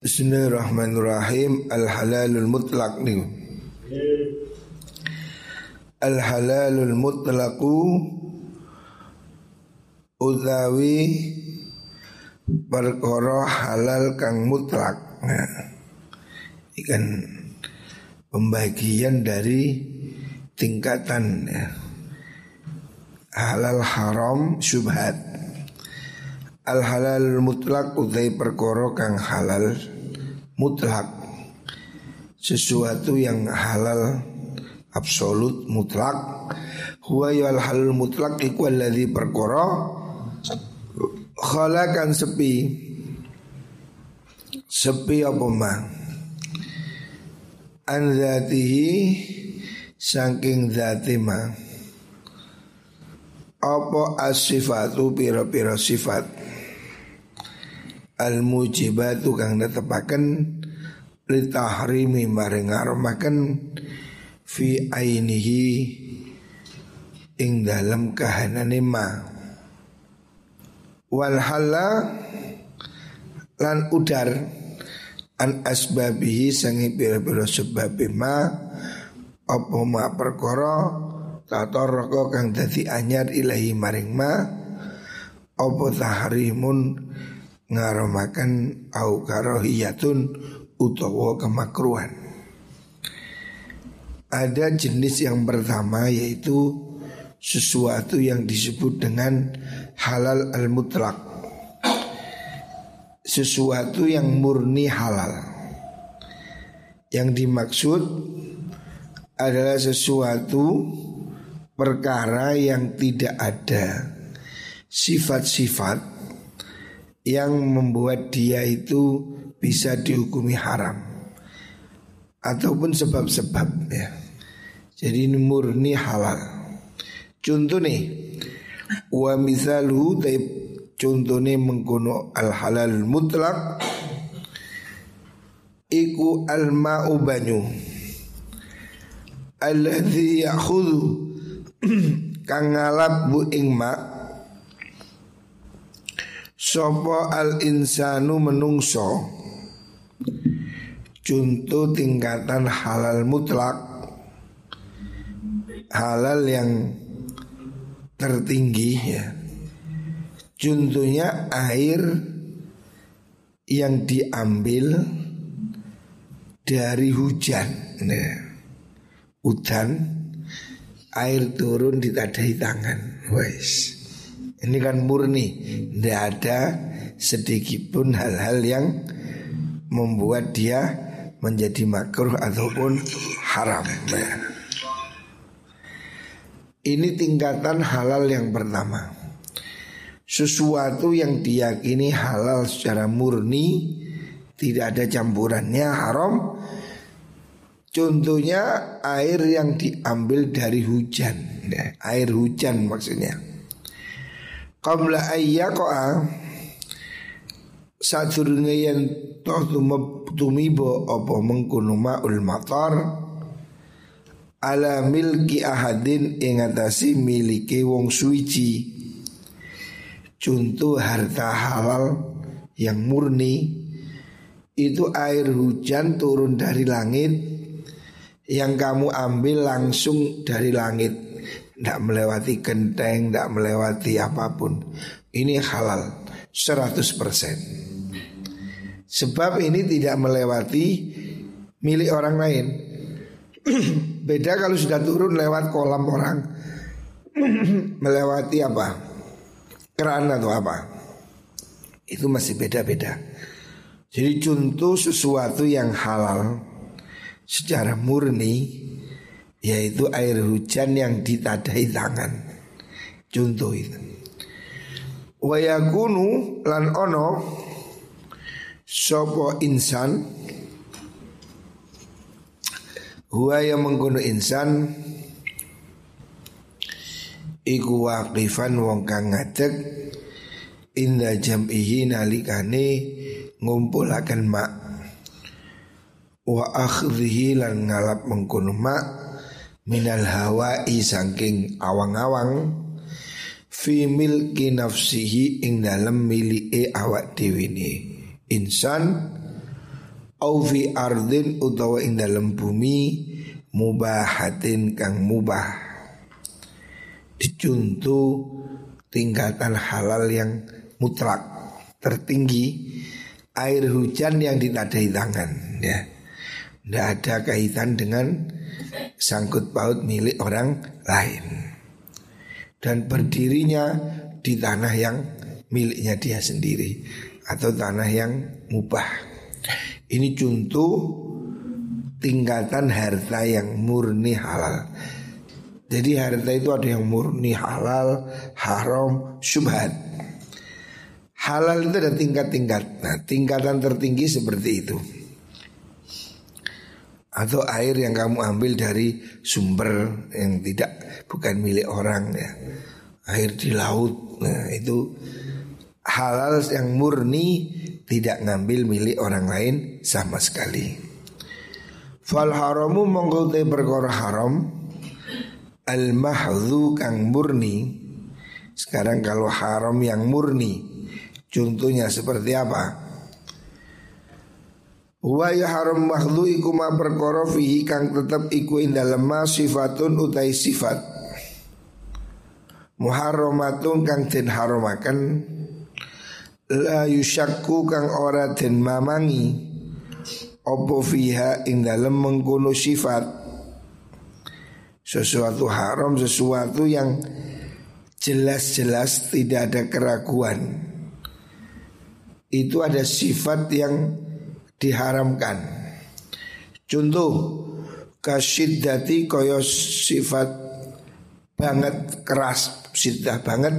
Bismillahirrahmanirrahim. Al halalul mutlak nih Al halalul mutlaku Utawi Perkara halal kang mutlak. Nah, Ikan Pembagian dari Tingkatan ya. Halal haram syubhat. Al halal mutlak utai perkoro kang halal mutlak. Sesuatu yang halal absolut mutlak. Huwa al halal mutlak iku alladhi perkoro Khalakan sepi. Sepi apa ma? An dhatihi Saking dhati ma. Apa as-sifatu pira-pira sifat al mujibatu kang netepaken li tahrimi maring fi ainihi ing dalam kahanane ma. Wal hala lan udar an asbabihi sangi pira-pira sebab ma apa ma perkara tatoroko kang dadi anyar ilahi maring ma apa tahrimun ngaromakan au karohiyatun utawa kemakruhan. Ada jenis yang pertama yaitu sesuatu yang disebut dengan halal al-mutlak. Sesuatu yang murni halal. Yang dimaksud adalah sesuatu perkara yang tidak ada sifat-sifat yang membuat dia itu bisa dihukumi haram ataupun sebab-sebab ya. Jadi murni halal. Contoh nih, wa misalu contoh nih mengkono al halal mutlak iku al ma'u banyu alladhi ya'khudhu kang bu ing ma' Sopo al insanu menungso? Contoh tingkatan halal mutlak. Halal yang tertinggi ya. Contohnya air yang diambil dari hujan nah, Hujan Air turun ditadai tangan Wes ini kan murni. Tidak ada sedikit pun hal-hal yang Membuat dia menjadi makruh ataupun haram. Ini tingkatan halal yang pertama. Sesuatu yang diyakini halal secara murni Tidak ada campurannya haram. Contohnya air yang diambil dari hujan. Air hujan maksudnya qabla ayyaqa sadurunge toh tumibo apa mengkono maul matar ala milki ahadin ing atasi miliki wong suci contoh harta halal yang murni itu air hujan turun dari langit yang kamu ambil langsung dari langit tidak melewati genteng, tidak melewati apa pun. Ini halal 100%. Sebab ini tidak melewati milik orang lain. Beda kalau sudah turun lewat kolam orang. melewati apa? Keran atau apa? Itu masih beda-beda. Jadi contoh sesuatu yang halal secara murni yaitu air hujan yang ditadai tangan. Contoh itu. Wayakunu lan ono sopo insan huwa yang mengkono insan iku waqifan wong kang ngadeg inda jam'ihi nalikane ngumpulaken mak wa akhdhihi lan ngalap mengkono mak minal hawa'i saking awang-awang fi milki nafsihi ing dalam milike awak dhewe insan au fi ardin utawa ing dalem bumi mubahatin kang mubah. Dicuntu tingkatan halal yang mutlak tertinggi air hujan yang ditadai tangan ya. Tidak ada kaitan dengan sangkut paut milik orang lain dan berdirinya di tanah yang miliknya dia sendiri atau tanah yang mubah. Ini contoh tingkatan harta yang murni halal. Jadi harta itu ada yang murni halal, haram, syubhat. Halal itu ada tingkat-tingkat. Nah, tingkatan tertinggi seperti itu. Atau air yang kamu ambil dari sumber yang tidak bukan milik orang ya. Air di laut. Nah, itu halal yang murni tidak ngambil milik orang lain sama sekali. Fal haramu perkara haram al mahdhu kang murni. Sekarang kalau haram yang murni contohnya seperti apa? Wa ya haram mahdhu iku ma perkara fihi kang tetep iku ing dalem sifatun utai sifat. Muharramatun kang den haramaken. La yusakku kang ora den mamangi. Opo fiha ing dalem mengkono sifat. Sesuatu haram sesuatu yang jelas-jelas tidak ada keraguan. Itu ada sifat yang diharamkan. Contoh kasidati koyo sifat banget keras sidah banget.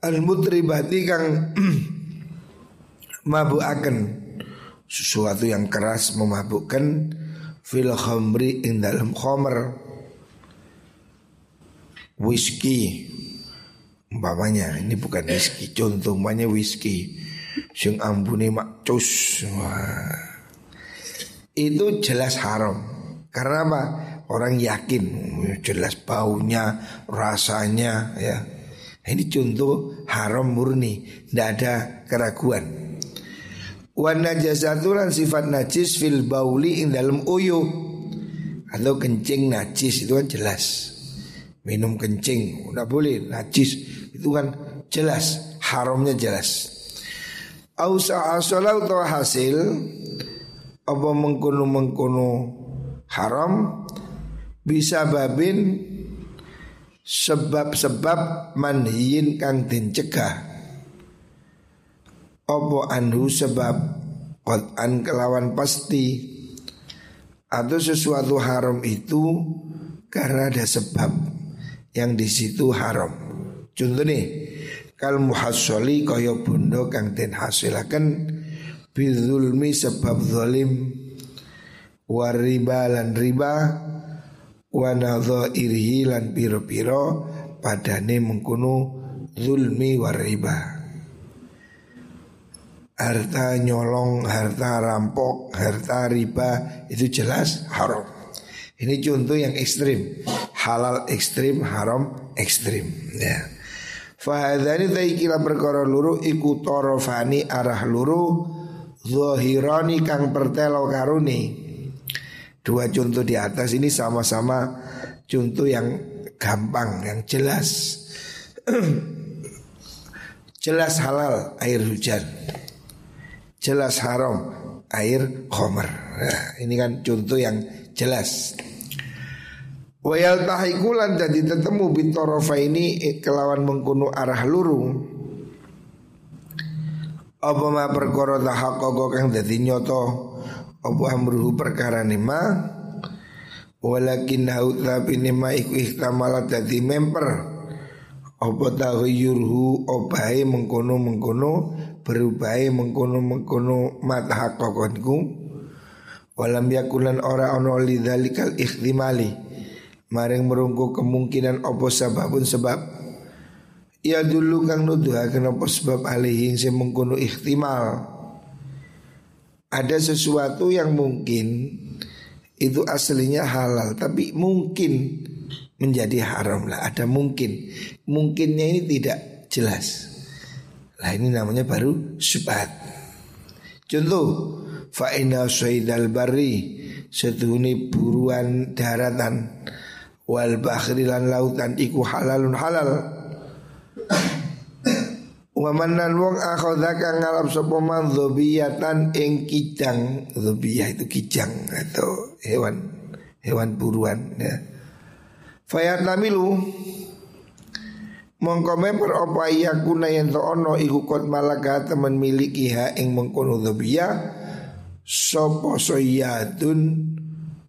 Al mutribati kang mabukaken. Sesuatu yang keras memabukkan fil khamri ing dalam khamr whisky. Umpamanya ini bukan whisky. Contoh umpamanya whisky sing ambune makcus itu jelas haram. Karena apa? Orang yakin jelas baunya rasanya ya. Ini contoh haram murni, tidak ada keraguan. Wan najasatulan sifat najis fil bauli ing dalam uyu. Atau kencing najis itu kan jelas. Minum kencing udah boleh najis. Itu kan jelas haramnya jelas. Ausa asalau atau hasil apa mengkono mengkono haram bisa babin sebab-sebab manhiin kang den cegah opo anhu sebab an kelawan pasti atau sesuatu haram itu karena ada sebab yang di situ haram. Contoh nih, kal muhassoli kaya bondo kang den hasilaken bizulmi sebab zalim wariba lan riba wa irhi lan piro-piro padane mengkuno zulmi wariba harta nyolong, harta rampok, harta riba itu jelas haram. Ini contoh yang ekstrim, halal ekstrim, haram ekstrim. Ya. Fahadani taikila perkara luru iku torofani arah luru Zohirani kang pertelo karuni Dua contoh di atas ini sama-sama contoh yang gampang, yang jelas. jelas halal air hujan. Jelas haram air khomer. Nah, ini kan contoh yang jelas. Wayal tahikulan jadi tetemu bintorofa ini kelawan mengkuno arah luru. Apa ma perkara tahakoko kang dadi nyoto? Apa amruhu perkara nima walakin tapi nima iku ihtamalat dadi memper. Apa taghayyurhu obahe mengkono mengkono berubahe mengkono mengkono mata hakokonku walam yakulan ora ono lidzalikal ihtimali maring merungku kemungkinan opo sababun sebab? Ya dulu kang nuduhaken apa sebab alihin sing mengkono ihtimal ada sesuatu yang mungkin itu aslinya halal tapi mungkin menjadi haram lah. Ada mungkin. Mungkinnya ini tidak jelas. Lah ini namanya baru syubhat Contoh fa inna saydal bari setuhuni buruan daratan wal bahri lan lautan iku halalun halal Wamanan wong akhoda kang ngalap sapa man dzobiyatan ing kijang. Dzobiyah itu kijang atau hewan hewan buruan ya. Fayat namilu Mongko member apa yakuna yen to ono iku kot malaka temen miliki ha ing mengkono dzobiyah sapa soyadun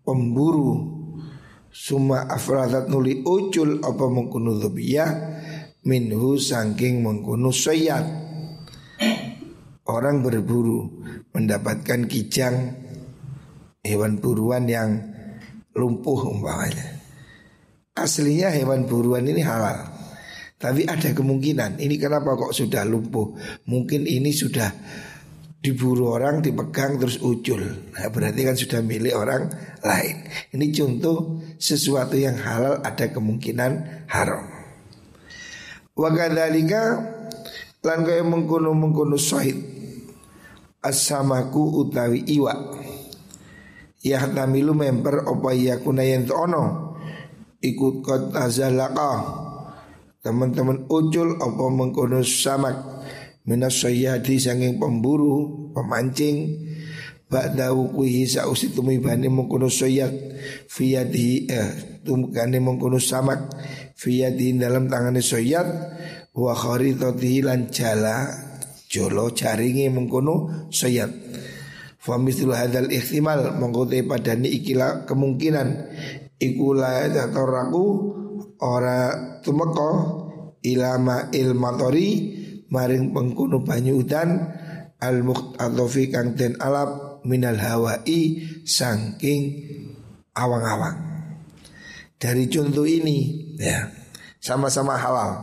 pemburu suma afradat nuli ucul apa mengkono dzobiyah minhu sangking mengkuno soyat Orang berburu mendapatkan kijang hewan buruan yang lumpuh umpamanya. Aslinya hewan buruan ini halal. Tapi ada kemungkinan ini kenapa kok sudah lumpuh? Mungkin ini sudah diburu orang, dipegang terus ucul. Nah, berarti kan sudah milik orang lain. Ini contoh sesuatu yang halal ada kemungkinan haram. Wa kadzalika lan kaya mengkono-mengkono syahid as-samaku utawi iwa yahtamilu member apa yakuna yen ono ikut kot azalaka teman-teman ucul apa mengkono samak minas sayyadi sanging pemburu pemancing. Ba'da wukuhi sausi tumibani mengkono soyat Fiyadi eh Tumkani mengkono samak. Fiyadi dalam tangannya soyat Wa kharitatihi lan jala Jolo jaringi mengkono soyat Famislu hadal ikhtimal Mengkote padani ikilah kemungkinan. Ikula raku Ora tumeko Ilama ilmatori Maring pengkono banyu udan Al-muqtatofi kang den alap minal hawai saking awang-awang. Dari contoh ini ya sama-sama halal.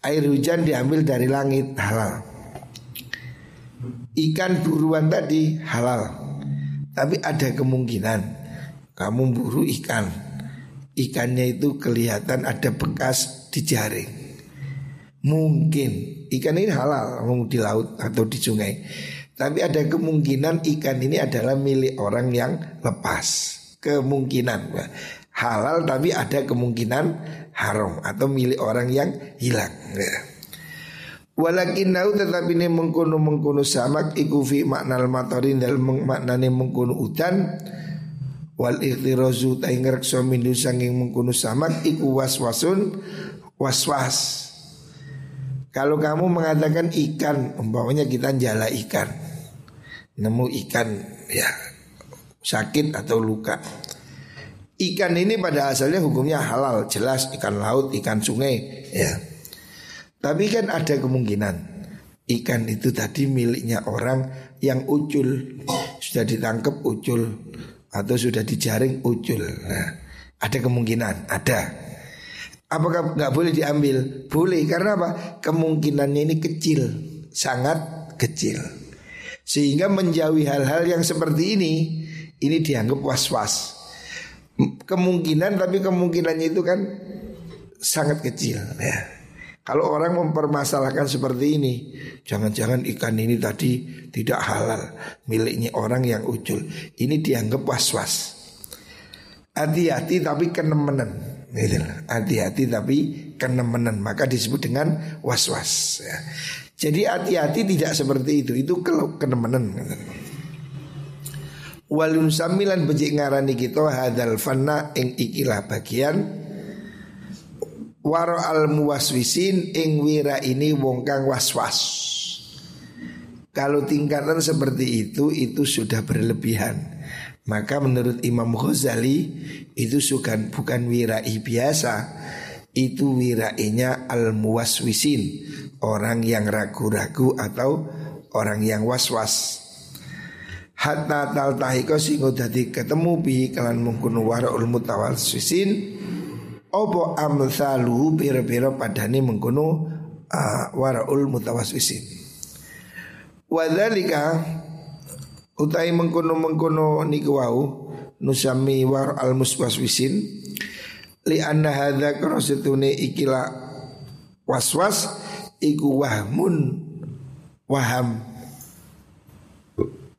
Air hujan diambil dari langit halal. Ikan buruan tadi halal. Tapi ada kemungkinan kamu buru ikan. Ikannya itu kelihatan ada bekas di jaring. Mungkin ikan ini halal di laut atau di sungai. Tapi ada kemungkinan ikan ini adalah milik orang yang lepas. Kemungkinan halal tapi ada kemungkinan haram atau milik orang yang hilang. Walakin nau tetapi ini mengkono mengkono samak iku fi maknal matorin dalam maknane mengkono udan wal ikhtirazu ta ingrekso mindu sanging mengkono samak iku waswasun waswas. Kalau kamu mengatakan ikan, umpamanya kita jala ikan, nemu ikan ya sakit atau luka. Ikan ini pada asalnya hukumnya halal, jelas ikan laut, ikan sungai, ya. Tapi kan ada kemungkinan ikan itu tadi miliknya orang yang ucul, sudah ditangkap ucul atau sudah dijaring ucul. Nah, ada kemungkinan, ada. Apakah nggak boleh diambil? Boleh karena apa? Kemungkinannya ini kecil, sangat kecil. Sehingga menjauhi hal-hal yang seperti ini, ini dianggap was-was. Kemungkinan tapi kemungkinannya itu kan sangat kecil ya. Kalau orang mempermasalahkan seperti ini, jangan-jangan ikan ini tadi tidak halal, miliknya orang yang ucul. Ini dianggap was-was. Hati-hati tapi kenemenan. Gitu hati-hati tapi kenemenan. Maka disebut dengan was-was ya. Jadi hati-hati tidak seperti itu. Itu kalau kenemenan. Walun samilan becik ngarani kita hadal fanna ing ikilah bagian. Waro al muwaswisin ing wira ini wong kang was-was. Kalau tingkatan seperti itu itu sudah berlebihan maka menurut Imam Ghazali itu bukan bukan wirai biasa, itu wirainya al muwaswisin, orang yang ragu-ragu atau orang yang was-was. Hatta tal tahiko sing dadi ketemu bi kalan mungkunu waraul mutawaswisin opo amsalu pira-pira padane mengkono uh, waraul mutawaswisin. Wadhalika utai mengkono mengkono niku wau nusami war al muswaswisin li anna hadza karasatune ikila waswas iku wahmun waham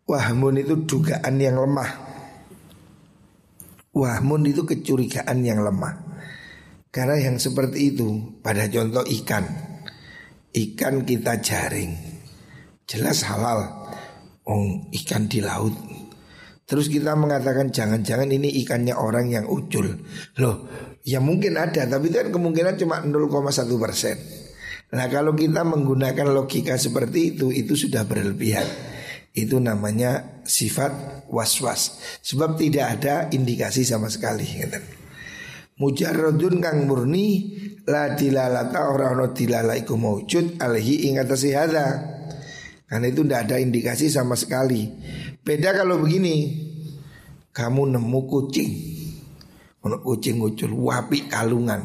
Wahmun itu dugaan yang lemah. Wahmun itu kecurigaan yang lemah. Karena yang seperti itu pada contoh ikan. Ikan kita jaring. Jelas halal. Oh, ikan di laut. Terus kita mengatakan jangan-jangan ini ikannya orang yang ucul. Loh, ya mungkin ada, tapi itu kan kemungkinan cuma 0,1 persen. Nah kalau kita menggunakan logika seperti itu, itu sudah berlebihan. Itu namanya sifat was-was. Sebab tidak ada indikasi sama sekali. Mujarrodun kang murni la dilalata orang no dilala iku maujud alhi ingatasi hada. Karena itu tidak ada indikasi sama sekali. Beda kalau begini, kamu nemu kucing, ono kucing ngucul, wapi kalungan.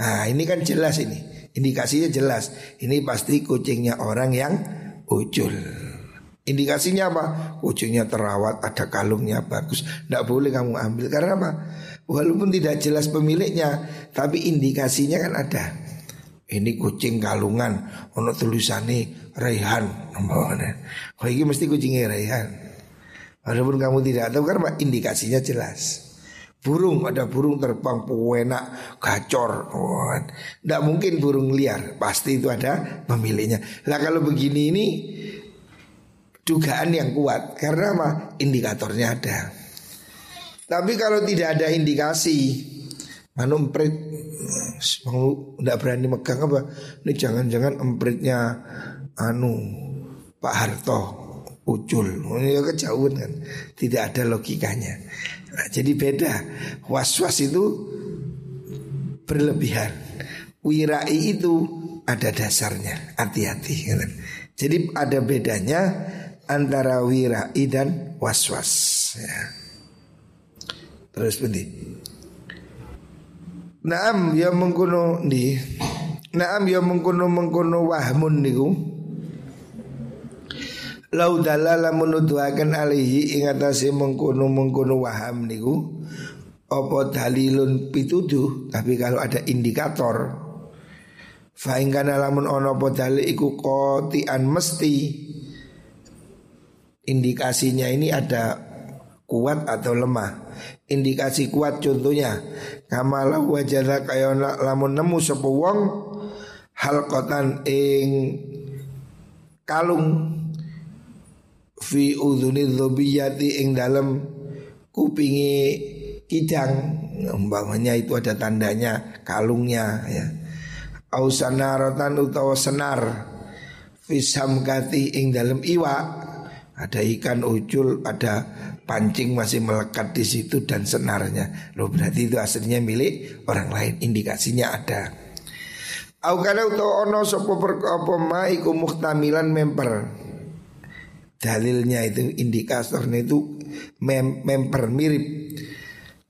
Nah ini kan jelas ini, indikasinya jelas. Ini pasti kucingnya orang yang ucul. Indikasinya apa? Kucingnya terawat, ada kalungnya bagus. Tidak boleh kamu ambil karena apa? Walaupun tidak jelas pemiliknya, tapi indikasinya kan ada. Ini kucing kalungan, ono tulisannya Raihan. Oh ini mesti kucingnya Raihan. Walaupun kamu tidak tahu karena indikasinya jelas. Burung ada burung terbang puenak gacor. Oh, tidak mungkin burung liar, pasti itu ada pemiliknya. Lah kalau begini ini dugaan yang kuat karena apa? Indikatornya ada. Tapi kalau tidak ada indikasi, Anu emprit. Tidak berani megang apa? Ini jangan-jangan empritnya Anu Pak Harto Ucul. Ini ya kejauhan kan? Tidak ada logikanya. Nah, Jadi beda. Was-was itu Berlebihan. Wirai itu ada dasarnya. Hati-hati kan? Jadi ada bedanya Antara wirai dan was-was ya. Terus penting Naam ya mengkono di Naam ya mengkono mengkono wahmun niku. Lau dalala menuduhaken alihi ingatasi mengkono mengkono waham niku Apa dalilun pituduh? Tapi kalau ada indikator Fahingkana lamun ono apa dalil iku kotian mesti. Indikasinya ini ada kuat atau lemah indikasi kuat contohnya. Kamala wajada kaya lamun nemu sapa wong halqatan ing kalung fi udhuni dzubiyati ing dalam kupingi kidang umpamanya itu ada tandanya kalungnya ya. Au utawa senar fisam kati ing dalam iwa ada ikan ucul, ada pancing masih melekat di situ dan senarnya. Loh berarti itu aslinya milik orang lain. Indikasinya ada. Au kana utawa ono sapa apa ma iku muhtamilan memper. Dalilnya itu indikatornya itu mem memper mirip.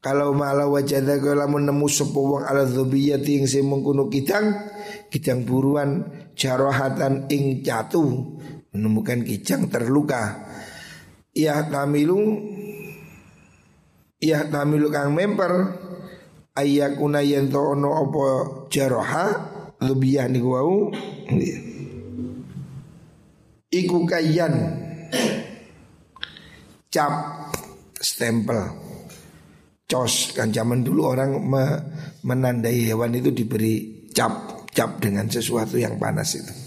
Kalau malah wajada kalau nemu sebuah wong ala dzubiyati ing sing mengkuno kidang, kidang buruan jarohatan ing catu menemukan kijang terluka. Ia tamilu. Ia tamilu kang memper. Ayakuna yento ono opo jaroha Lebih niku wau. Iku kayan. Cap Stempel. Cos Kan zaman dulu orang me menandai hewan itu diberi cap Cap dengan sesuatu yang panas itu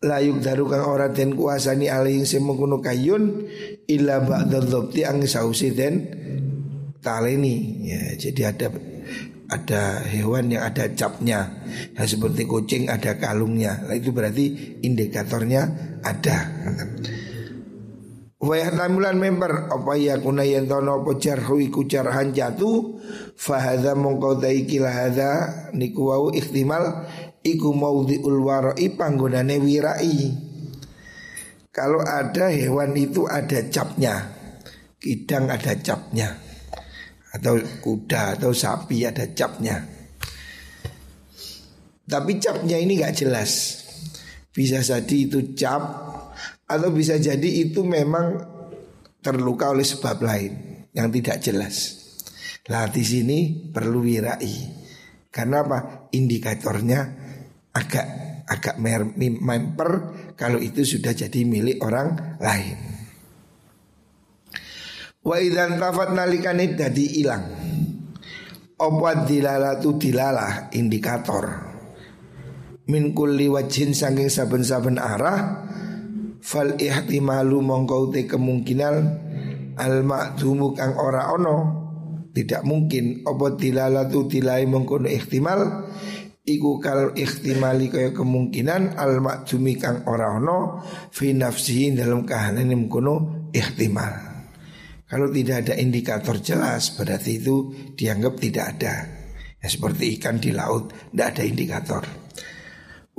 layuk daru kang ora den kuasani alih sing mengkono kayun illa ba'da dzabti ang sausi den taleni. Ya jadi ada ada hewan yang ada capnya. Ya, seperti kucing ada kalungnya. Nah, itu berarti indikatornya ada. Wayah tamilan member apa ya kuna yang tono apa jarhu iku jarhan jatuh fahadha mongkau daiki lahadha niku wau ikhtimal iku maudhi'ul warai panggonane wirai. Kalau ada hewan itu ada capnya. Kidang ada capnya. Atau kuda atau sapi ada capnya. Tapi capnya ini gak jelas. Bisa jadi itu cap atau bisa jadi itu memang terluka oleh sebab lain yang tidak jelas. Lah di sini perlu wirai. Karena apa? Indikatornya agak agak memper kalau itu sudah jadi milik orang lain. Wa idan tafat nalikane dadi ilang Apa dilalatu dilalah indikator Min kulli wajhin saking saben-saben arah Fal ihtimalu mongkau te kemungkinan Al makdumu kang ora ono Tidak mungkin. Apa dilalatu dilai mengkono ihtimal Iku kal ihtimali kaya kemungkinan Al makdumi kang ora ono Fi nafsihi dalam kahanan mengkono ihtimal kalau tidak ada indikator jelas berarti itu dianggap tidak ada. Ya, seperti ikan di laut tidak ada indikator.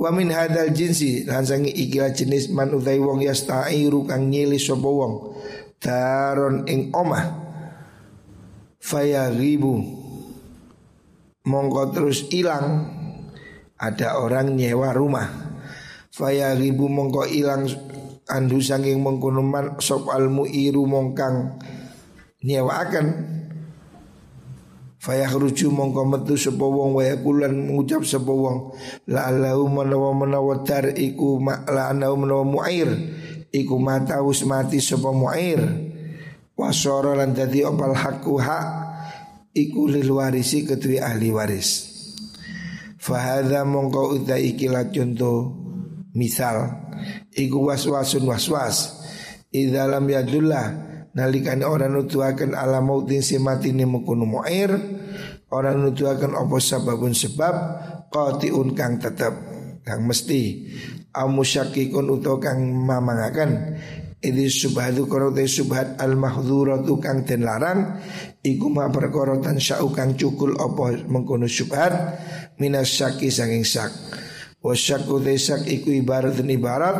Wa min hadal jinsi lansangi ikilah jenis man utai wong yastairu kang nyili sapa wong. Daron ing omah ribu mongko terus hilang ada orang nyewa rumah. Ribu mongko hilang andu sanging mengkono man sop almu iru mongkang nyewaaken Fayakhruju mongko metu sapa wong wa yakulan ngucap wong. La allahu menawa menawa dar iku ma la menawa muair. Iku mata wis mati sapa muair wasara lan dadi opal hakku hak iku lil warisi ketui ahli waris. Fahadha mongko utai ikilah contoh misal Iku waswasun waswas. Idalam yadullah nalikane orang nutuaken ala mautin si mati ni mukunu mu'ir orang nutuaken opo sababun sebab qatiun kang tetap kang mesti amusyakikun uto kang mamangaken ini subhatu korote subhat. Al mahdhuratu kang den larang iku ma perkara syau kang cukul opo mengkono subhat minas syaki sanging syak. Wasyaku desak iku ibarat ibarat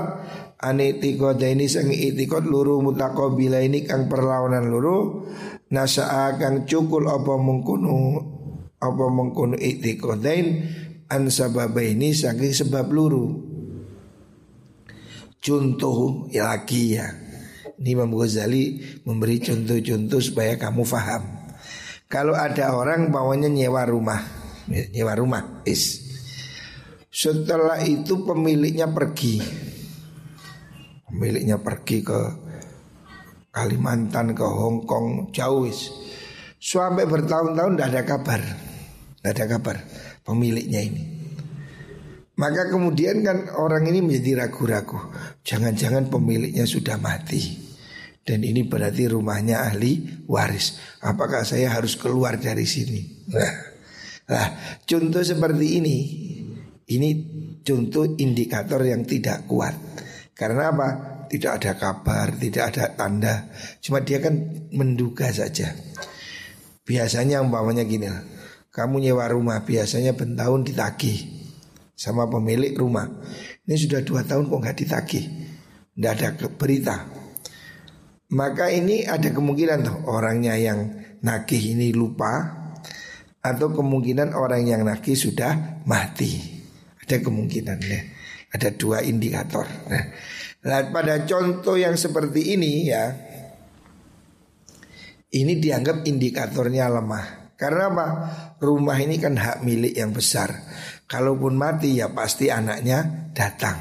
ane itikod ini sang itikod luru mutako bila ini kang perlawanan luru nasa kang cukul apa mengkunu apa mengkunu itikodain an sabab ini saking sebab luru contoh lagi ya ini Imam Ghazali memberi contoh-contoh supaya kamu faham kalau ada orang bawanya nyewa rumah nyewa rumah is setelah itu pemiliknya pergi miliknya pergi ke Kalimantan ke Hong Kong jauh wis. Sampai bertahun-tahun tidak ada kabar. Tidak ada kabar pemiliknya ini. Maka kemudian kan orang ini menjadi ragu-ragu. Jangan-jangan pemiliknya sudah mati. Dan ini berarti rumahnya ahli waris. Apakah saya harus keluar dari sini? Nah, nah contoh seperti ini. Ini contoh indikator yang tidak kuat. Karena apa? Tidak ada kabar, tidak ada tanda. Cuma dia kan menduga saja. Biasanya umpamanya gini. Kamu nyewa rumah biasanya bentahun ditagih sama pemilik rumah. Ini sudah dua tahun kok nggak ditagih. Tidak ada berita. Maka ini ada kemungkinan tuh orangnya yang nagih ini lupa atau kemungkinan orang yang nagih sudah mati. Ada kemungkinan ya. Ada dua indikator. Nah, pada contoh yang seperti ini ya, ini dianggap indikatornya lemah. Karena apa? Rumah ini kan hak milik yang besar. Kalaupun mati ya pasti anaknya datang.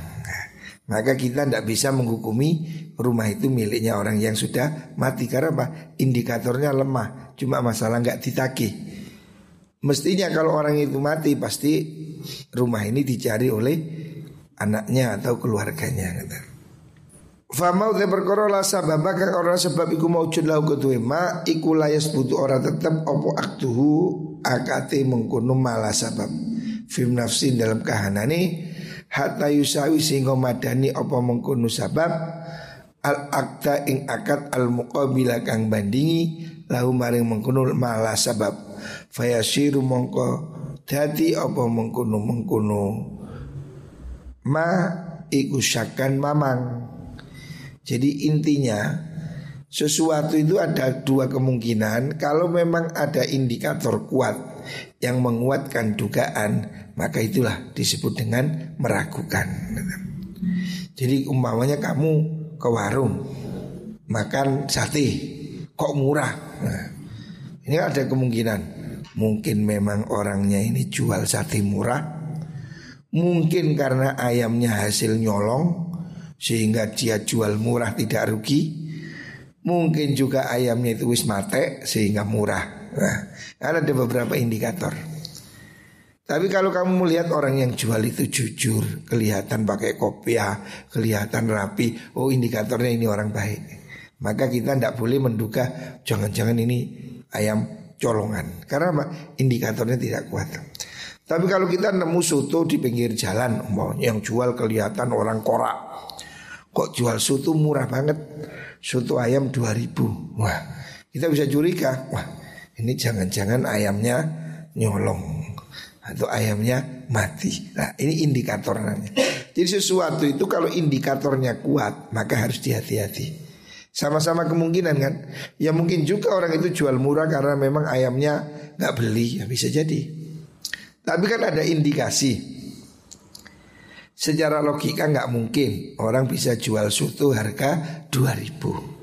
Maka kita tidak bisa menghukumi rumah itu miliknya orang yang sudah mati karena apa? Indikatornya lemah. Cuma masalah nggak ditagih. Mestinya kalau orang itu mati pasti rumah ini dicari oleh anaknya atau keluarganya kata. Famau te perkara la sabab kang ora sebab iku maujud lahu kutuwe ma iku layas butuh ora tetep opo aktuhu akate mengkono malah sabab. Fim nafsin dalam kahanane hatta yusawi sehingga madani opo mengkono sabab al akta ing akad al muqabila kang bandingi lahu maring mengkono malah sabab. Fayasiru mongko dadi opo mengkono mengkono ma iku syakan mamang. Jadi intinya sesuatu itu ada dua kemungkinan. Kalau memang ada indikator kuat yang menguatkan dugaan Maka itulah disebut dengan meragukan. Jadi umpamanya kamu ke warung Makan sate Kok murah? Nah, Ini ada kemungkinan. Mungkin memang orangnya ini jual sate murah. Mungkin karena ayamnya hasil nyolong sehingga dia jual murah tidak rugi. Mungkin juga ayamnya itu wis mate sehingga murah. Nah, ada beberapa indikator. Tapi kalau kamu melihat orang yang jual itu jujur, kelihatan pakai kopiah, kelihatan rapi, oh indikatornya ini orang baik. Maka kita tidak boleh menduga jangan-jangan ini ayam colongan. Karena apa? Indikatornya tidak kuat. Tapi kalau kita nemu soto di pinggir jalan, yang jual kelihatan orang korak. Kok jual soto murah banget? Soto ayam 2000. Wah, kita bisa curiga. Wah, ini jangan-jangan ayamnya nyolong atau ayamnya mati. Nah, ini indikator namanya. Jadi sesuatu itu kalau indikatornya kuat, maka harus dihati-hati. Sama-sama kemungkinan kan? Ya mungkin juga orang itu jual murah karena memang ayamnya nggak beli, ya bisa jadi. Tapi kan ada indikasi. Secara logika nggak mungkin orang bisa jual soto harga 2000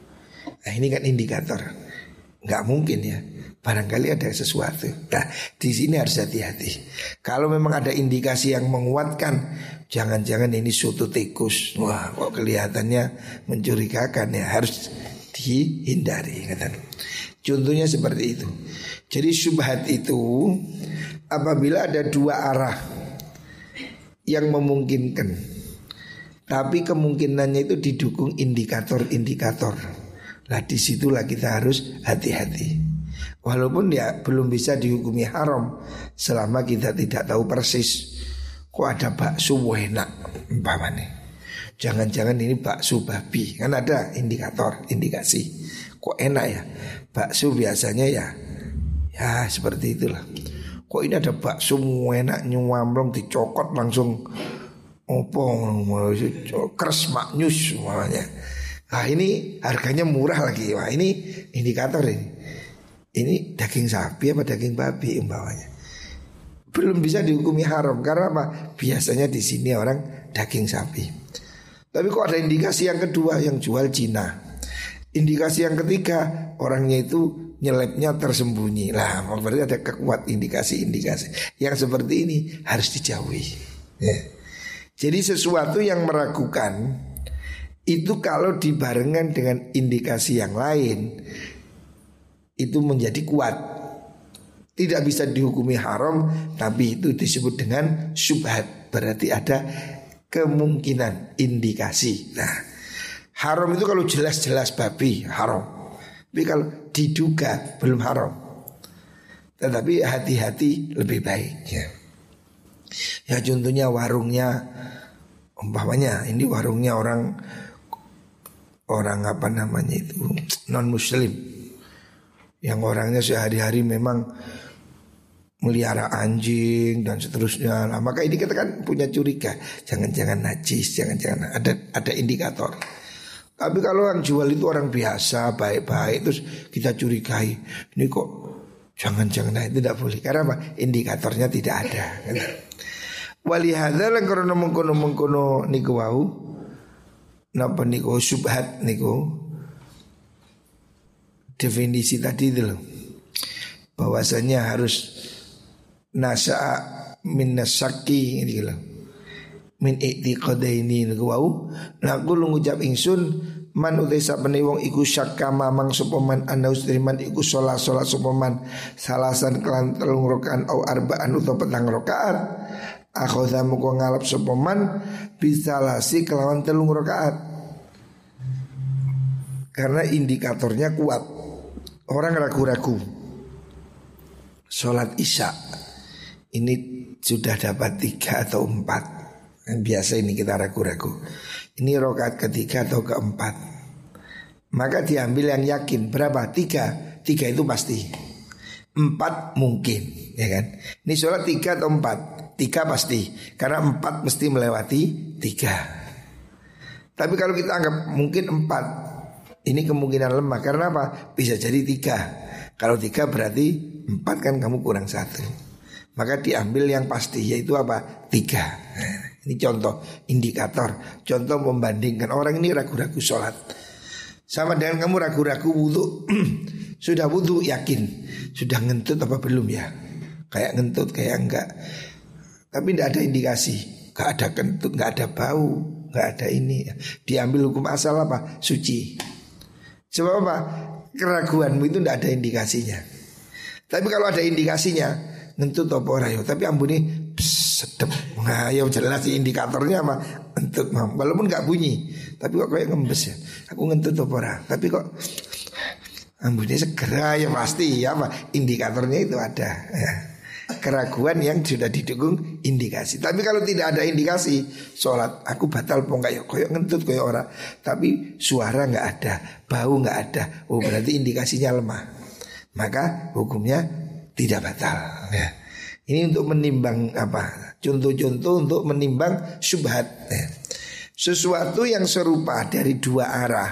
Nah ini kan indikator. Nggak mungkin ya. Barangkali ada sesuatu. Nah, di sini harus hati-hati. Kalau memang ada indikasi yang menguatkan, jangan-jangan ini suatu tikus. Wah, kok kelihatannya mencurigakan ya, harus dihindari. Contohnya seperti itu. Jadi subhat itu apabila ada dua arah yang memungkinkan, tapi kemungkinannya itu didukung indikator-indikator. Lah di situlah kita harus hati-hati. Walaupun ya belum bisa dihukumi haram selama kita tidak tahu persis kok ada bakso enak umpamanya. Jangan-jangan ini bakso babi kan ada indikator, indikasi. Kok enak ya? Bakso biasanya ya ya seperti itulah. Kok ini ada bakso enak nyuamrong dicokot langsung opong keres maknyus semuanya. Nah ini harganya murah lagi. Wah ini indikator ini ini daging sapi apa daging babi umpamanya. Belum bisa dihukumi haram karena apa? Biasanya di sini orang daging sapi. Tapi kok ada indikasi yang kedua yang jual Cina. Indikasi yang ketiga orangnya itu nyelepnya tersembunyi. Lah, berarti ada kekuat indikasi-indikasi yang seperti ini harus dijauhi. Ya. Jadi sesuatu yang meragukan itu kalau dibarengan dengan indikasi yang lain itu menjadi kuat. Tidak bisa dihukumi haram tapi itu disebut dengan syubhat. Berarti ada kemungkinan indikasi. Nah, haram itu kalau jelas-jelas babi haram. Tapi kalau diduga belum haram. Tetapi hati-hati lebih baik ya. Ya contohnya warungnya umpamanya ini warungnya orang orang apa namanya itu non muslim yang orangnya sehari-hari memang melihara anjing dan seterusnya. Nah, maka ini kita kan punya curiga, jangan-jangan najis, jangan-jangan ada ada indikator. Tapi kalau yang jual itu orang biasa, baik-baik, terus kita curigai, ini kok jangan-jangan nah, itu tidak boleh. Karena apa? Indikatornya tidak ada. Walihada lan karena mengkono mengkono niku wau, napa niku subhat niku definisi tadi itu loh bahwasanya harus nasa min nasaki ini loh min i'tiqadaini niku wau. Lu ngucap ingsun man utai sapane wong iku syakka mamang sapa man ana usriman iku salat salat sapa man salasan kelan telung rakaat au arbaan utawa petang rakaat akhadha muko ngalap sapa man bisalasi kelawan telung rakaat karena indikatornya kuat. Orang ragu-ragu. Sholat isya. Ini sudah dapat tiga atau empat Yang Biasa ini kita ragu-ragu Ini rokat ketiga atau keempat Maka diambil yang yakin Berapa? Tiga Tiga itu pasti Empat mungkin ya kan Ini sholat tiga atau empat Tiga pasti Karena empat mesti melewati tiga Tapi kalau kita anggap mungkin empat ini kemungkinan lemah karena apa? Bisa jadi tiga. Kalau tiga berarti empat kan kamu kurang satu. Maka diambil yang pasti yaitu apa? Tiga. Ini contoh indikator, contoh membandingkan orang ini ragu-ragu sholat. Sama dengan kamu ragu-ragu wudhu Sudah wudhu yakin Sudah ngentut apa belum ya Kayak ngentut kayak enggak Tapi tidak ada indikasi Gak ada kentut, gak ada bau Gak ada ini Diambil hukum asal apa? Suci Sebab apa? Keraguanmu itu tidak ada indikasinya. Tapi kalau ada indikasinya, ngentut apa ora yo. Tapi ambune sedep. Nah, ya jelas indikatornya mah ngentut mah. Walaupun nggak bunyi, tapi kok kayak ngembes ya. Aku ngentut apa ora. Tapi kok ambune segera ya pasti ya apa indikatornya itu ada ya. Keraguan yang sudah didukung indikasi. Tapi kalau tidak ada indikasi sholat, aku batal pun kayak koyok ngentut koyok ora. Tapi suara nggak ada, bau nggak ada. Oh berarti indikasinya lemah maka hukumnya tidak batal. Ya. Ini untuk menimbang apa? Contoh-contoh untuk menimbang syubhat. Sesuatu yang serupa dari dua arah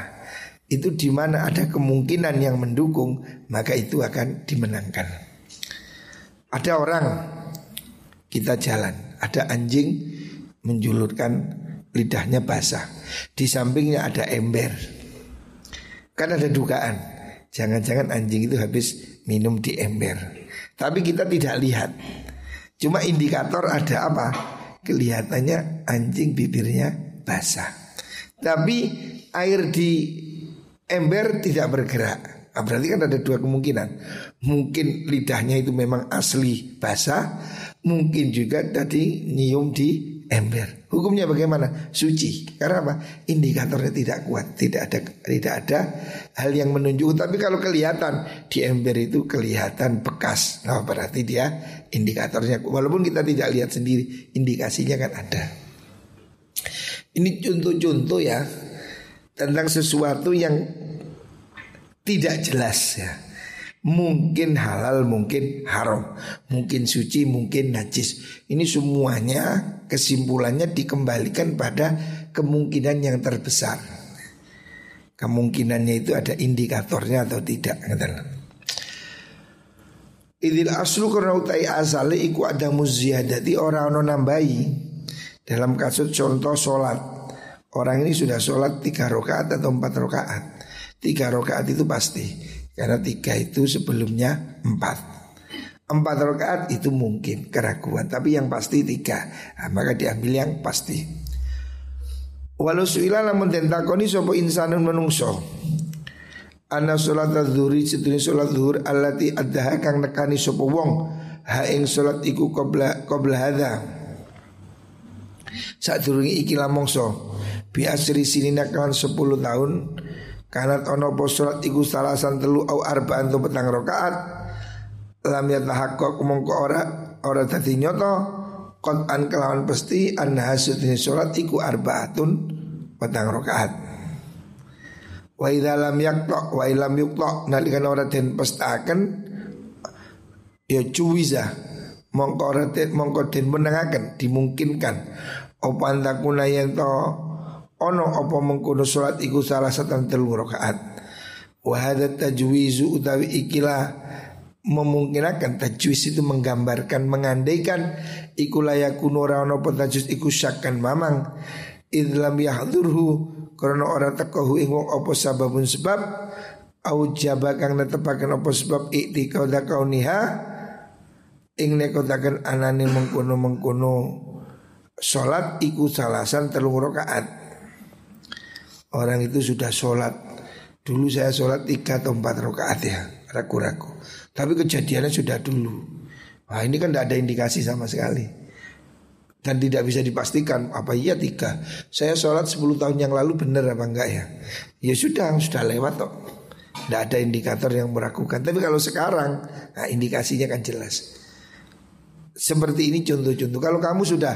itu di mana ada kemungkinan yang mendukung maka itu akan dimenangkan. Ada orang kita jalan, ada anjing menjulurkan lidahnya basah, di sampingnya ada ember. Kan ada dugaan Jangan-jangan anjing itu habis minum di ember. Tapi kita tidak lihat. Cuma indikator ada apa? Kelihatannya anjing bibirnya basah. Tapi air di ember tidak bergerak. Nah, berarti kan ada dua kemungkinan. Mungkin lidahnya itu memang asli basah, mungkin juga tadi nyium di ember. Hukumnya bagaimana? Suci. Karena apa? Indikatornya tidak kuat, tidak ada tidak ada hal yang menunjuk. Tapi kalau kelihatan di ember itu kelihatan bekas, nah berarti dia indikatornya. Walaupun kita tidak lihat sendiri, indikasinya kan ada. Ini contoh-contoh ya tentang sesuatu yang tidak jelas ya. Mungkin halal, mungkin haram. Mungkin suci, mungkin najis. Ini semuanya kesimpulannya dikembalikan pada kemungkinan yang terbesar. Kemungkinannya itu ada indikatornya atau tidak Idil aslu karena utai asale iku ada muziyadati orang ono nambahi. Dalam kasus contoh sholat Orang ini sudah sholat tiga rakaat atau empat rakaat. Tiga rakaat itu pasti karena tiga itu sebelumnya empat. Empat rakaat itu mungkin keraguan Tapi yang pasti tiga. Nah, Maka diambil yang pasti. Walau suila namun tentakoni sopo insanun menungso. Ana sholat adhuri sedunia sholat zuhur Alati adha kang nekani sopo wong. Ha ing sholat iku kobla, kobla hadha. Saat durungi iki lamongso. Biasri sini nakawan sepuluh tahun Kanat ono po sholat iku salasan telu au arba'an tu petang rokaat Lam yatahakkok mongko ora ora tadi nyoto. Kot an kelawan pasti an hasudnya sholat iku arba'atun petang rokaat Wa idha lam yaktok wa ilam yuktok Nalikan ora den pestaken Ya cuwiza Mongko ora mongko den menangaken Dimungkinkan. Opan takuna yang to ono apa mengkono salat iku salah satu telu rakaat. Wa hadza tajwizu utawi ikilah memungkinkan tajwiz itu menggambarkan mengandaikan iku layakun ora ono apa tajwiz iku syakkan mamang. Idlam yahdurhu karena orang tekohu ing wong apa sababun sebab au jaba kang netepaken apa sebab iktikada kauniha ing nekotaken anane mengkono-mengkono salat iku salasan telung rakaat Orang itu sudah sholat. Dulu saya sholat tiga atau empat rakaat ya Ragu-ragu. Tapi kejadiannya sudah dulu. Wah ini kan tidak ada indikasi sama sekali. Dan tidak bisa dipastikan Apa iya tiga. Saya sholat 10 tahun yang lalu benar apa enggak ya? Ya sudah, sudah lewat kok. Tidak ada indikator yang meragukan. Tapi kalau sekarang Nah indikasinya kan jelas. Seperti ini contoh-contoh. Kalau kamu sudah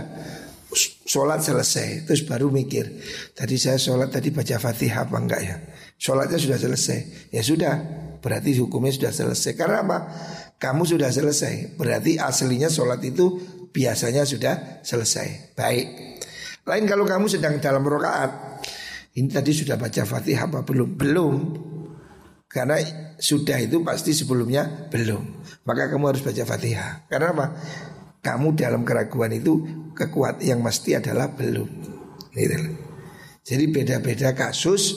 sholat selesai. Terus baru mikir Tadi saya sholat tadi baca fatihah apa enggak ya? Sholatnya sudah selesai. Ya sudah berarti hukumnya sudah selesai. Karena apa? Kamu sudah selesai. Berarti aslinya sholat itu biasanya sudah selesai. Baik. Lain kalau kamu sedang dalam rokaat Ini tadi sudah baca fatihah apa belum? Belum. Karena sudah itu pasti sebelumnya belum. Maka kamu harus baca fatihah. Karena apa? Kamu dalam keraguan itu kekuatan yang mesti adalah belum. Gitu. Jadi beda-beda kasus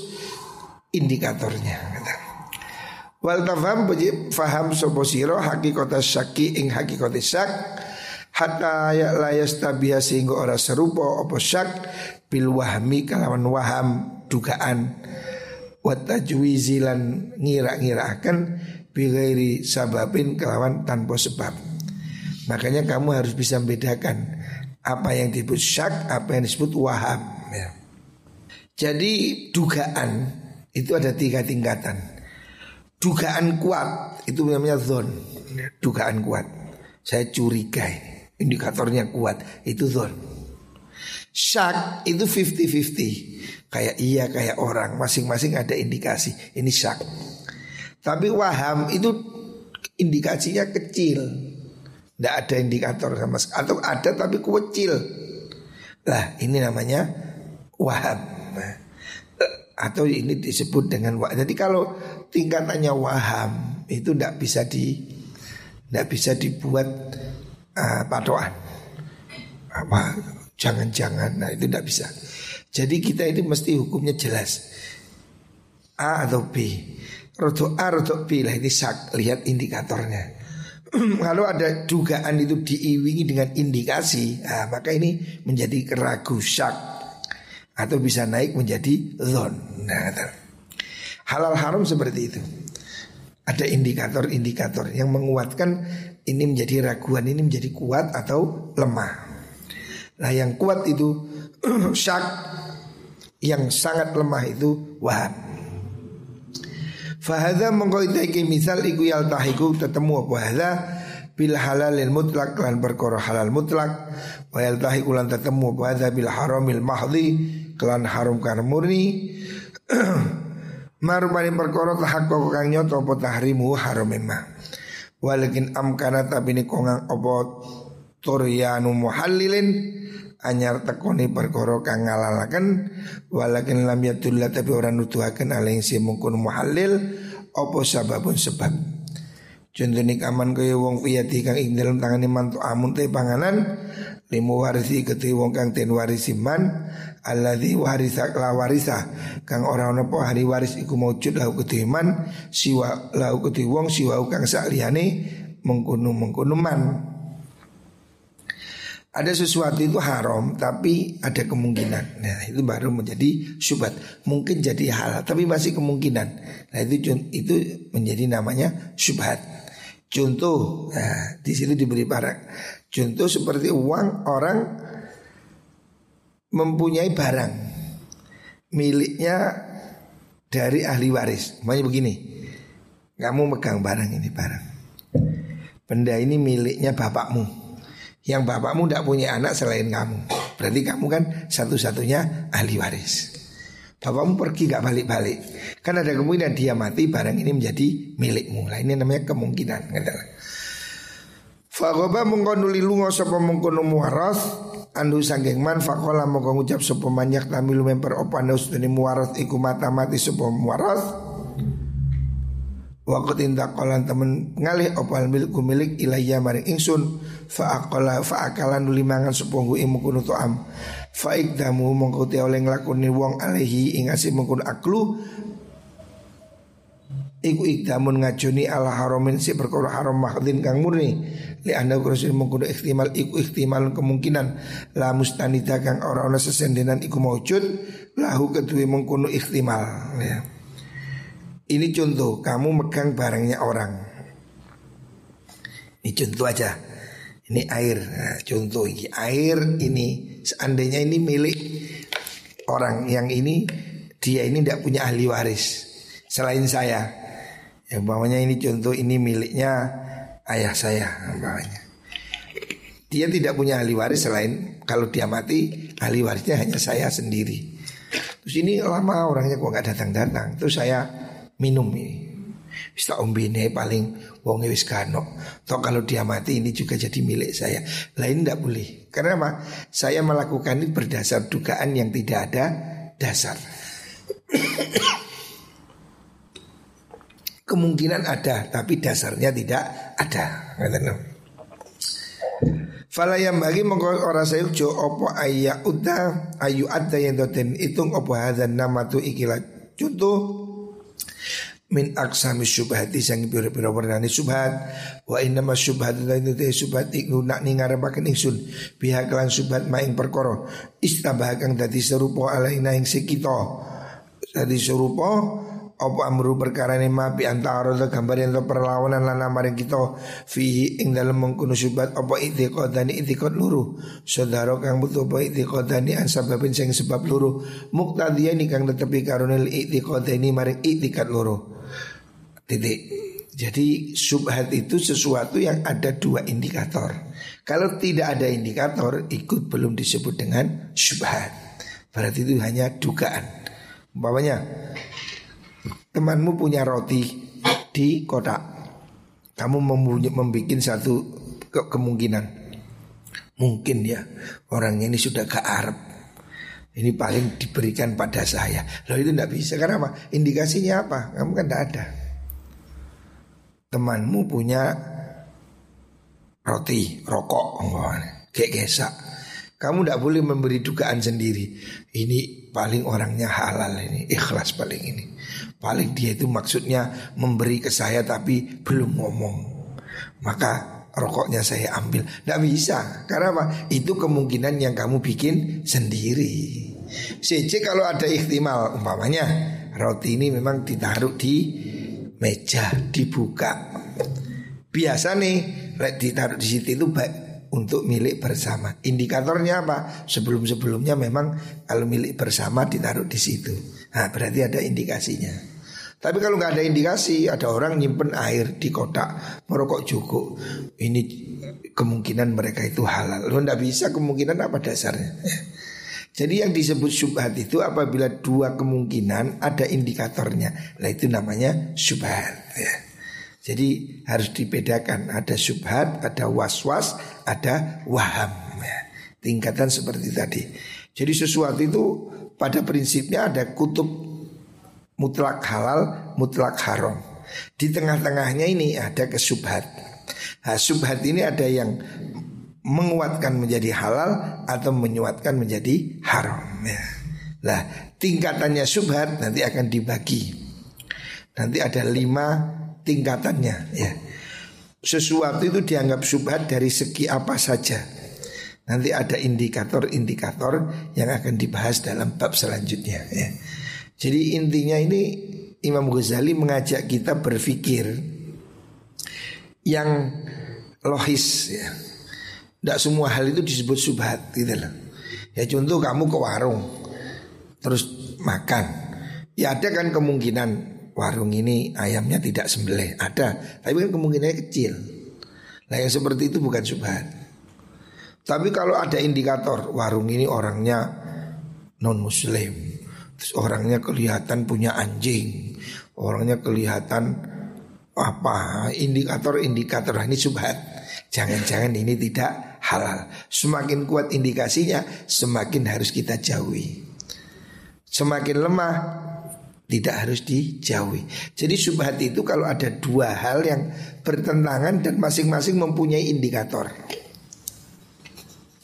indikatornya. Wal tafham faham sopo siro hakikota syaki ing hakikota syak hatta ya layas tabiha sehingga ora serupa opo syak bil wahmi kalawan waham dugaan wa tajwizilan ngira-ngirakan bighairi sababin kelawan tanpa sebab. Makanya kamu harus bisa membedakan apa yang disebut syak, apa yang disebut waham. Ya. Jadi dugaan itu ada tiga tingkatan. Dugaan kuat itu namanya zon. Dugaan kuat. Saya curiga indikatornya kuat itu zon. Syak itu 50-50 Kayak iya kayak orang Masing-masing ada indikasi Ini syak Tapi waham itu indikasinya kecil Tidak ada indikator sama sekali. Atau ada tapi kecil. Lah ini namanya waham nah, Atau ini disebut dengan waham Jadi kalau tingkatannya waham Itu tidak bisa di Tidak bisa dibuat uh, patokan. Apa? Jangan-jangan. Nah itu tidak bisa. Jadi kita itu mesti hukumnya jelas. A atau B. Rodo A, rodo B. Lah ini sak Lihat indikatornya Kalau ada dugaan itu diiwingi dengan indikasi nah, Maka ini menjadi keragu syak Atau bisa naik menjadi zon. Nah Halal haram seperti itu. Ada indikator-indikator yang menguatkan ini menjadi raguan, ini menjadi kuat atau lemah. Nah yang kuat itu syak Yang sangat lemah itu wahab Fahadha mengkoitaiki misal iku yaltahiku tetemu apa hadha Bil halalil mutlak lan perkara halal mutlak. Wa yaltahiku lan tetemu apa hadha bil haramil mahdi Kelan haram karena murni. Marupani perkara tahakku kang nyoto apa tahrimu haram memang. Walakin amkana tapi ini kongang apa Turyanu muhallilin anyar tekoni perkara kang ngalalaken walakin lam yadullah tapi orang nuduhaken aleng si mungkun muhallil apa sababun sebab. Contohnya kaman kaya wong piyati kang ing dalam tangane mantu amun panganan limu warisi keti wong kang ten warisi man alladzi warisa la warisa kang ora apa hari waris iku maujud lahu keti man siwa lahu keti wong siwa kang sakliyane mengkono mengkono man ada sesuatu itu haram tapi ada kemungkinan. Nah, itu baru menjadi syubhat. Mungkin jadi halal tapi masih kemungkinan. Nah, itu itu menjadi namanya syubhat. Contoh, nah, di situ diberi barang. Contoh seperti uang orang mempunyai barang miliknya dari ahli waris. Makanya begini, kamu megang barang ini barang. Benda ini miliknya bapakmu yang bapakmu tidak punya anak selain kamu. Berarti kamu kan satu-satunya ahli waris. Bapakmu pergi gak balik-balik. Kan ada kemungkinan dia mati barang ini menjadi milikmu. Lah ini namanya kemungkinan. Fakoba mengkonuli lungo sopo mengkono muaras Andu sanggeng man fakola mongko ngucap sopo manyak tamilu memper opanus dani muaras iku mata mati sopo muaras Waktu tindak kolan temen ngalih opal milikku milik ilayya maring ingsun fa aqala fa akalan limangan sepunggu imu kunu to'am fa ikdamu mongko te oleh nglakoni wong alaihi ing asih mengkun aklu Iku ikdamun ngajoni ala haramin si perkara haram mahdin kang murni Li anda kurusin mengkudu ikhtimal iku ikhtimal kemungkinan La mustanida kang orang-orang sesendenan iku maujud Lahu kedua mengkudu ikhtimal ya. Ini contoh, kamu megang barangnya orang. Ini contoh aja. Ini air. Nah, contoh ini air ini seandainya ini milik orang yang ini dia ini tidak punya ahli waris selain saya. Yang bawahnya ini contoh ini miliknya ayah saya bawahnya. Dia tidak punya ahli waris selain kalau dia mati ahli warisnya hanya saya sendiri. Terus ini lama orangnya kok nggak datang-datang. Terus saya minum ini. Bisa ombine paling wong wis kano. Toh kalau dia mati ini juga jadi milik saya. Lain tidak boleh. Karena apa? Saya melakukan ini berdasar dugaan yang tidak ada dasar. Kemungkinan ada, tapi dasarnya tidak ada. Fala yang bagi mengkau orang saya jo opo ayat udah ayu ada yang doten hitung opo hadan nama tu ikilah contoh min aksami syubhati sang pira-pira warnane syubhat. Wa inna ma syubhat itu te syubhat iknu nak ningarepaken ingsun pihak lan syubhat maing perkara. Istabah kang dadi serupa alaina ing sekita. Dadi serupa apa amru perkara ini ma bi antara gambar yang perlawanan lana maring kita fihi ing dalam mengkuno syubhat apa itiqadani itiqad luru. Saudara kang butuh apa itiqadani an sababin sing sebab luru. Muktadiyani kang tetepi karunil itiqadani maring itiqad luru titik jadi subhat itu sesuatu yang ada dua indikator. Kalau tidak ada indikator, ikut belum disebut dengan subhat. Berarti itu hanya dugaan. Umpamanya, temanmu punya roti di kotak. Kamu membuat satu ke kemungkinan. Mungkin ya orangnya ini sudah ke Arab. Ini paling diberikan pada saya. Loh itu tidak bisa karena apa? Indikasinya apa? Kamu kan tidak ada temanmu punya roti, rokok, kayak gesak. Kamu tidak boleh memberi dugaan sendiri. Ini paling orangnya halal ini, ikhlas paling ini. Paling dia itu maksudnya memberi ke saya tapi belum ngomong. Maka rokoknya saya ambil. Tidak bisa. Karena apa? Itu kemungkinan yang kamu bikin sendiri. CC kalau ada ikhtimal umpamanya roti ini memang ditaruh di meja dibuka. Biasa nih, ditaruh di situ itu baik untuk milik bersama. Indikatornya apa? Sebelum-sebelumnya memang kalau milik bersama ditaruh di situ. Nah, berarti ada indikasinya. Tapi kalau nggak ada indikasi, ada orang nyimpen air di kotak merokok cukup. Ini kemungkinan mereka itu halal. Lo nggak bisa kemungkinan apa dasarnya? Jadi yang disebut syubhat itu apabila dua kemungkinan ada indikatornya. Nah itu namanya syubhat ya. Jadi harus dibedakan ada syubhat, ada was-was, ada waham ya. Tingkatan seperti tadi. Jadi sesuatu itu pada prinsipnya ada kutub mutlak halal, mutlak haram. Di tengah-tengahnya ini ada kesubhat. Nah, subhat ini ada yang menguatkan menjadi halal atau menyuatkan menjadi haram. Ya. Lah tingkatannya subhat nanti akan dibagi. Nanti ada lima tingkatannya ya. Sesuatu itu dianggap subhat dari segi apa saja. Nanti ada indikator-indikator yang akan dibahas dalam bab selanjutnya ya. Jadi intinya ini Imam Ghazali mengajak kita berpikir Yang lohis ya tidak semua hal itu disebut subhat gitu loh. Ya contoh kamu ke warung terus makan. Ya ada kan kemungkinan warung ini ayamnya tidak sembelih. Ada, tapi kan kemungkinannya kecil. Nah yang seperti itu bukan subhat. Tapi kalau ada indikator warung ini orangnya non muslim, terus orangnya kelihatan punya anjing, orangnya kelihatan apa indikator-indikator ini subhat. Jangan-jangan ini tidak halal. Semakin kuat indikasinya, semakin harus kita jauhi. Semakin lemah, tidak harus dijauhi. Jadi subhat itu kalau ada dua hal yang bertentangan dan masing-masing mempunyai indikator.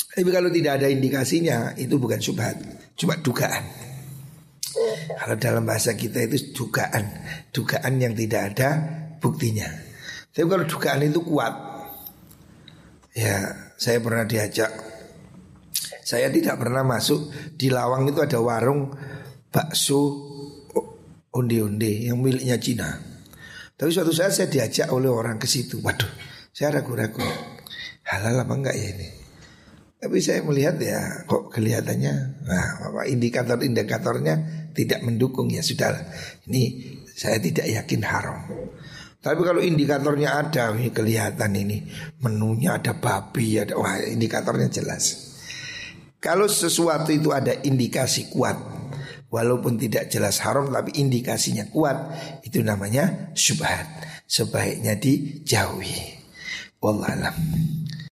Tapi kalau tidak ada indikasinya, itu bukan subhat, cuma dugaan. Kalau dalam bahasa kita itu dugaan, dugaan yang tidak ada buktinya. Tapi kalau dugaan itu kuat, ya saya pernah diajak. Saya tidak pernah masuk. Di Lawang itu ada warung Bakso Undi-undi yang miliknya Cina. Tapi suatu saat saya diajak oleh orang ke situ. Waduh saya ragu-ragu. Halal apa enggak ya ini? Tapi saya melihat ya kok kelihatannya nah, indikator-indikatornya tidak mendukung. Ya sudah ini saya tidak yakin haram. Tapi kalau indikatornya ada, ini kelihatan ini menunya ada babi, ada wah indikatornya jelas. Kalau sesuatu itu ada indikasi kuat, walaupun tidak jelas haram tapi indikasinya kuat, itu namanya syubhat. Sebaiknya dijauhi. Wallahualam.